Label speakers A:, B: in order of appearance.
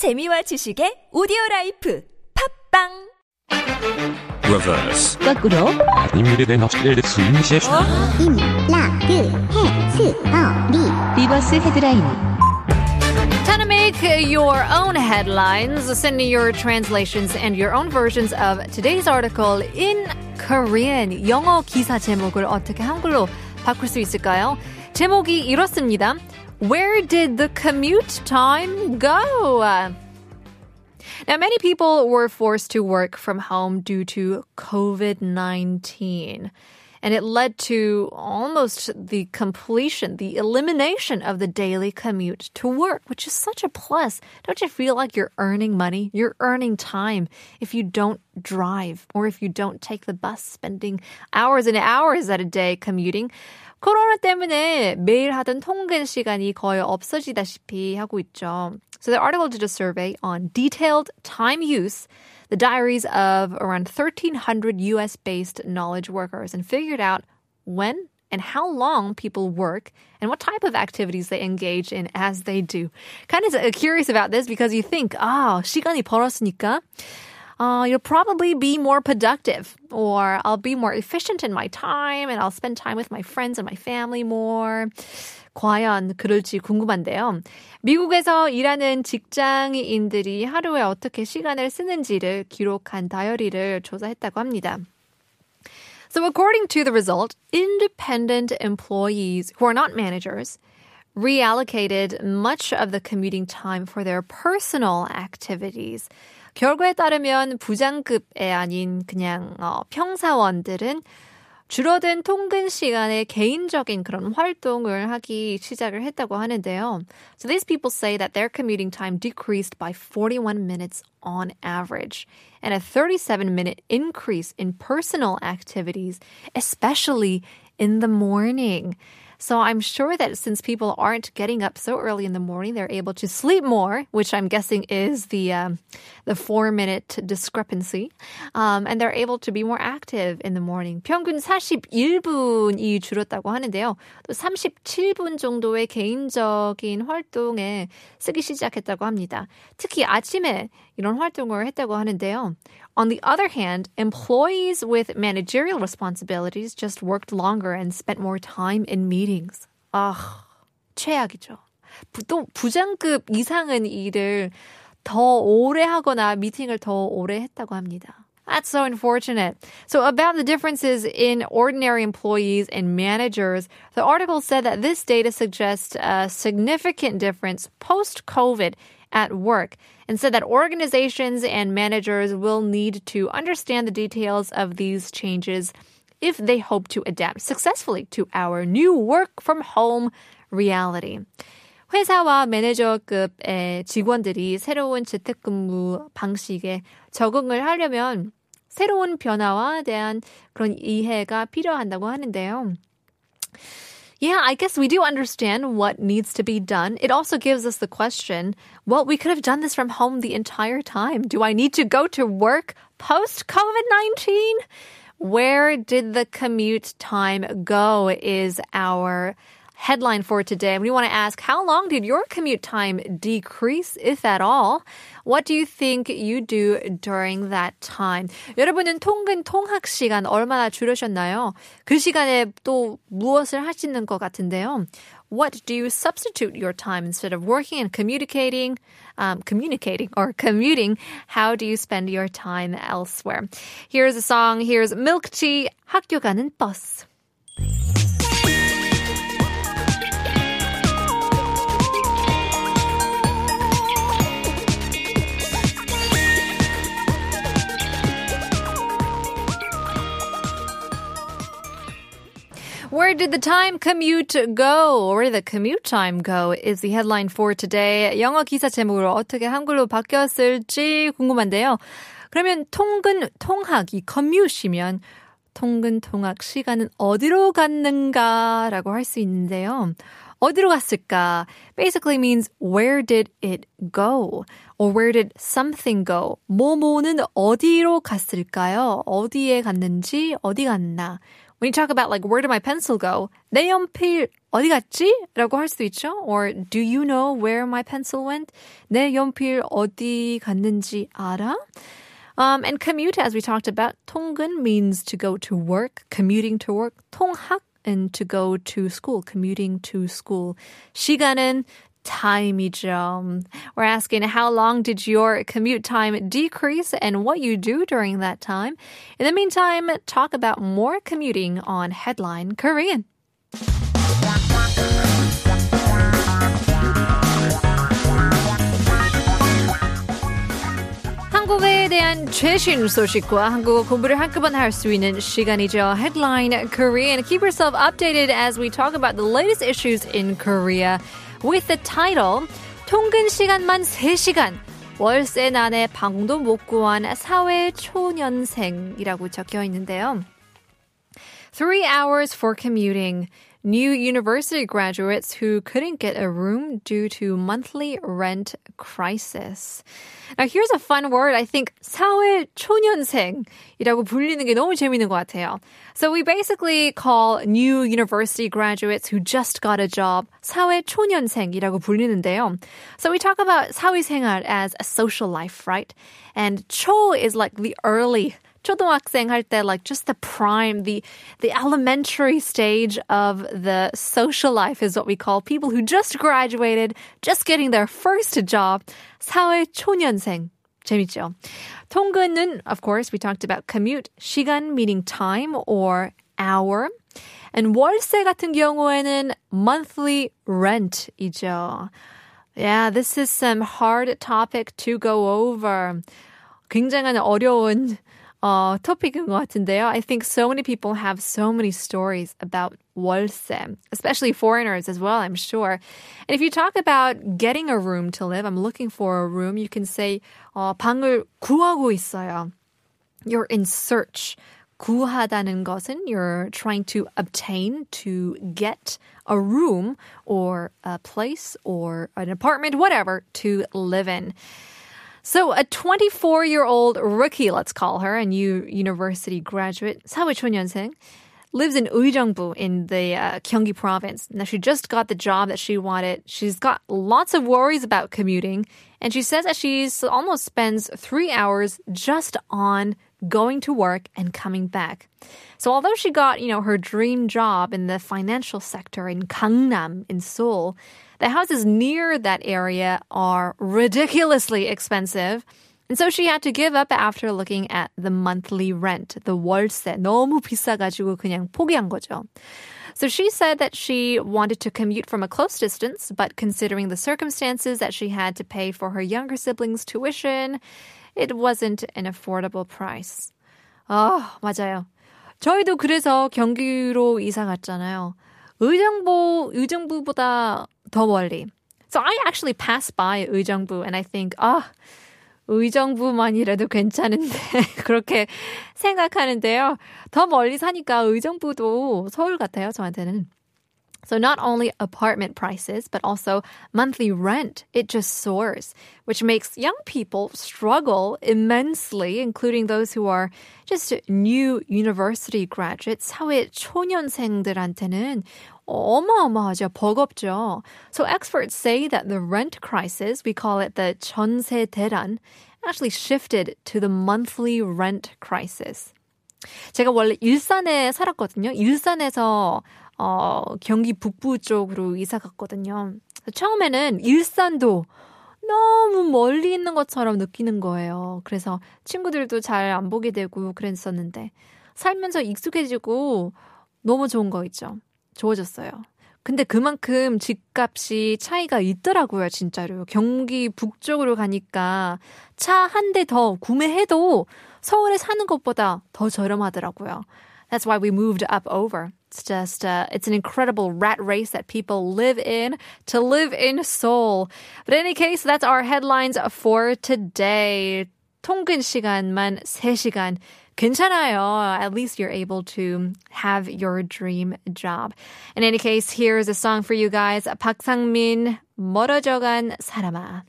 A: 재미와 지식의 오디오 라이프 팝빵
B: reverse,
C: 거꾸로
D: 아니미르된 업스트레드 스윙시
E: 임, 라, 그, 해, 스, 어, 리.
C: 리버스 헤드라인
F: Time to make your own headlines. Send me your translations and your own versions of today's article in Korean. 영어 기사 제목을 어떻게 한글로 바꿀 수 있을까요? 제목이 이렇습니다. Where did the commute time go? Now, many people were forced to work from home due to COVID 19. And it led to almost the completion, the elimination of the daily commute to work, which is such a plus. Don't you feel like you're earning money? You're earning time if you don't drive or if you don't take the bus, spending hours and hours at a day commuting. 코로나 때문에 매일 하던 통근 시간이 거의 없어지다시피 하고 있죠. So the article did a survey on detailed time use, the diaries of around 1,300 US based knowledge workers, and figured out when and how long people work and what type of activities they engage in as they do. Kind of curious about this because you think, ah, 시간이 벌었으니까 uh, you'll probably be more productive or I'll be more efficient in my time and I'll spend time with my friends and my family more. 과연 그럴지 궁금한데요. 미국에서 일하는 직장인들이 하루에 어떻게 시간을 쓰는지를 기록한 다이어리를 조사했다고 합니다. So, according to the result, independent employees who are not managers reallocated much of the commuting time for their personal activities. 결과에 따르면 부장급에 아닌 그냥 어, 평사원들은 줄어든 통근 시간에 개인적인 그런 활동을 하기 시작을 했다고 하는데요. So these people say that their commuting time decreased by 41 minutes on average and a 37 minute increase in personal activities, especially in the morning. So I'm sure that since people aren't getting up so early in the morning, they're able to sleep more, which I'm guessing is the um, the four minute discrepancy, um, and they're able to be more active in the morning. 평균 41분이 줄었다고 하는데요. 또 37분 정도의 개인적인 활동에 쓰기 시작했다고 합니다. 특히 아침에 이런 활동을 했다고 하는데요. On the other hand, employees with managerial responsibilities just worked longer and spent more time in meetings. 아, 최악이죠. 부- 또 부장급 이상은 일을 더 오래 하거나 미팅을 더 오래 했다고 합니다. That's so unfortunate. So, about the differences in ordinary employees and managers, the article said that this data suggests a significant difference post COVID at work and said that organizations and managers will need to understand the details of these changes if they hope to adapt successfully to our new work from home reality. 회사와 매니저급의 직원들이 새로운 재택근무 방식에 적응을 하려면 새로운 변화와 대한 그런 이해가 필요한다고 하는데요. Yeah, I guess we do understand what needs to be done. It also gives us the question well, we could have done this from home the entire time. Do I need to go to work post COVID 19? Where did the commute time go? Is our headline for today. We want to ask how long did your commute time decrease, if at all? What do you think you do during that time? 여러분은 통근 통학 시간 얼마나 줄으셨나요? 그 시간에 또 무엇을 하시는 것 같은데요? What do you substitute your time instead of working and communicating, um, communicating or commuting? How do you spend your time elsewhere? Here's a song. Here's Milk Tea. 학교 가는 버스. Where did the time commute go? Where did the commute time go? Is the headline for today. 영어 기사 제목으로 어떻게 한글로 바뀌었을지 궁금한데요. 그러면 통근 통학 이 commute이면 통근 통학 시간은 어디로 갔는가라고 할 수 있는데요. 어디로 갔을까? Basically means where did it go? Or where did something go? 뭐뭐는 어디로 갔을까요? 어디에 갔는지 어디 갔나? when you talk about like where did my pencil go? 내 연필 어디 갔지? 라고 할 수도 있죠. Or do you know where my pencil went? 내 연필 어디 갔는지 알아? Um, and commute, as we talked about, 통근 means to go to work, commuting to work. 통학 and to go to school, commuting to school. 시간은 time이죠. We're asking how long did your commute time decrease and what you do during that time. In the meantime, talk about more commuting on Headline Korean. 한국에 대한 최신 소식과 한국어 공부를 한꺼번에 할 수 있는 시간이죠. Headline Korean. Keep yourself updated as we talk about the latest issues in Korea With the title 통근 시간만 3시간 월세 난에 방도 못 구한 사회 초년생이라고 적혀 있는데요. Three hours for commuting. New university graduates who couldn't get a room due to monthly rent crisis. Now, here's a fun word. I think 사회 초년생이라고 불리는 게 너무 재밌는 것 같아요. So we basically call new university graduates who just got a job 사회 초년생이라고 불리는데요. So we talk about 사회생활 as a social life, right? And 초 is like the early 초등학생 할 때, like just the prime, the the elementary stage of the social life is what we call people who just graduated, just getting their first job. 사회 초년생. 재밌죠? 통근은, of course, we talked about commute, 시간 meaning time or hour. And 월세 같은 경우에는 monthly rent이죠. Yeah, this is some hard topic to go over. 굉장한 어려운 어, 토픽인 것 같은데요. I think so many people have so many stories about 월세, especially foreigners as well, I'm sure. And if you talk about getting a room to live, I'm looking for a room, you can say 어, 방을 구하고 있어요. You're in search. 구하다는 것은 you're trying to obtain, to get a room or a place or an apartment, whatever, to live in. So a 24 year old rookie, let's call her, a new university graduate, 사회초년생, lives in Uijeongbu in the uh, Gyeonggi province. Now she just got the job that she wanted. She's got lots of worries about commuting, and she says that she's almost spends three hours just on going to work and coming back. So although she got, you know, her dream job in the financial sector in Gangnam in Seoul, the houses near that area are ridiculously expensive. And so she had to give up after looking at the monthly rent, the 월세. 너무 비싸가지고 그냥 포기한 거죠. So she said that she wanted to commute from a close distance, but considering the circumstances that she had to pay for her younger siblings' tuition, it wasn't an affordable price. 아, 맞아요. 저희도 그래서 경기로 이사 갔잖아요. 의정부, 의정부보다 더 멀리. So I actually pass by 의정부 and I think, 아, 의정부만이라도 괜찮은데 그렇게 생각하는데요. 더 멀리 사니까 의정부도 서울 같아요, 저한테는. So not only apartment prices, but also monthly rent, it just soars, which makes young people struggle immensely, including those who are just new university graduates. 사회 초년생들한테는 어마어마하죠. 버겁죠. So experts say that the rent crisis, we call it the 전세 대란, actually shifted to the monthly rent crisis. 제가 원래 일산에 살았거든요. 일산에서 어, 경기 북부 쪽으로 이사 갔거든요. 처음에는 일산도 너무 멀리 있는 것처럼 느끼는 거예요. 그래서 친구들도 잘 안 보게 되고 그랬었는데 살면서 익숙해지고 너무 좋은 거 있죠. 좋아졌어요. 근데 그만큼 집값이 차이가 있더라고요, 진짜로. 경기 북쪽으로 가니까 차 한 대 더 구매해도 서울에 사는 것보다 더 저렴하더라고요. That's why we moved up over. It's just, uh, it's an incredible rat race that people live in to live in Seoul. But in any case, that's our headlines for today. 통근 시간만 3시간. 괜찮아요. At least you're able to have your dream job. In any case, here's a song for you guys. 박상민, 멀어져간 사람아.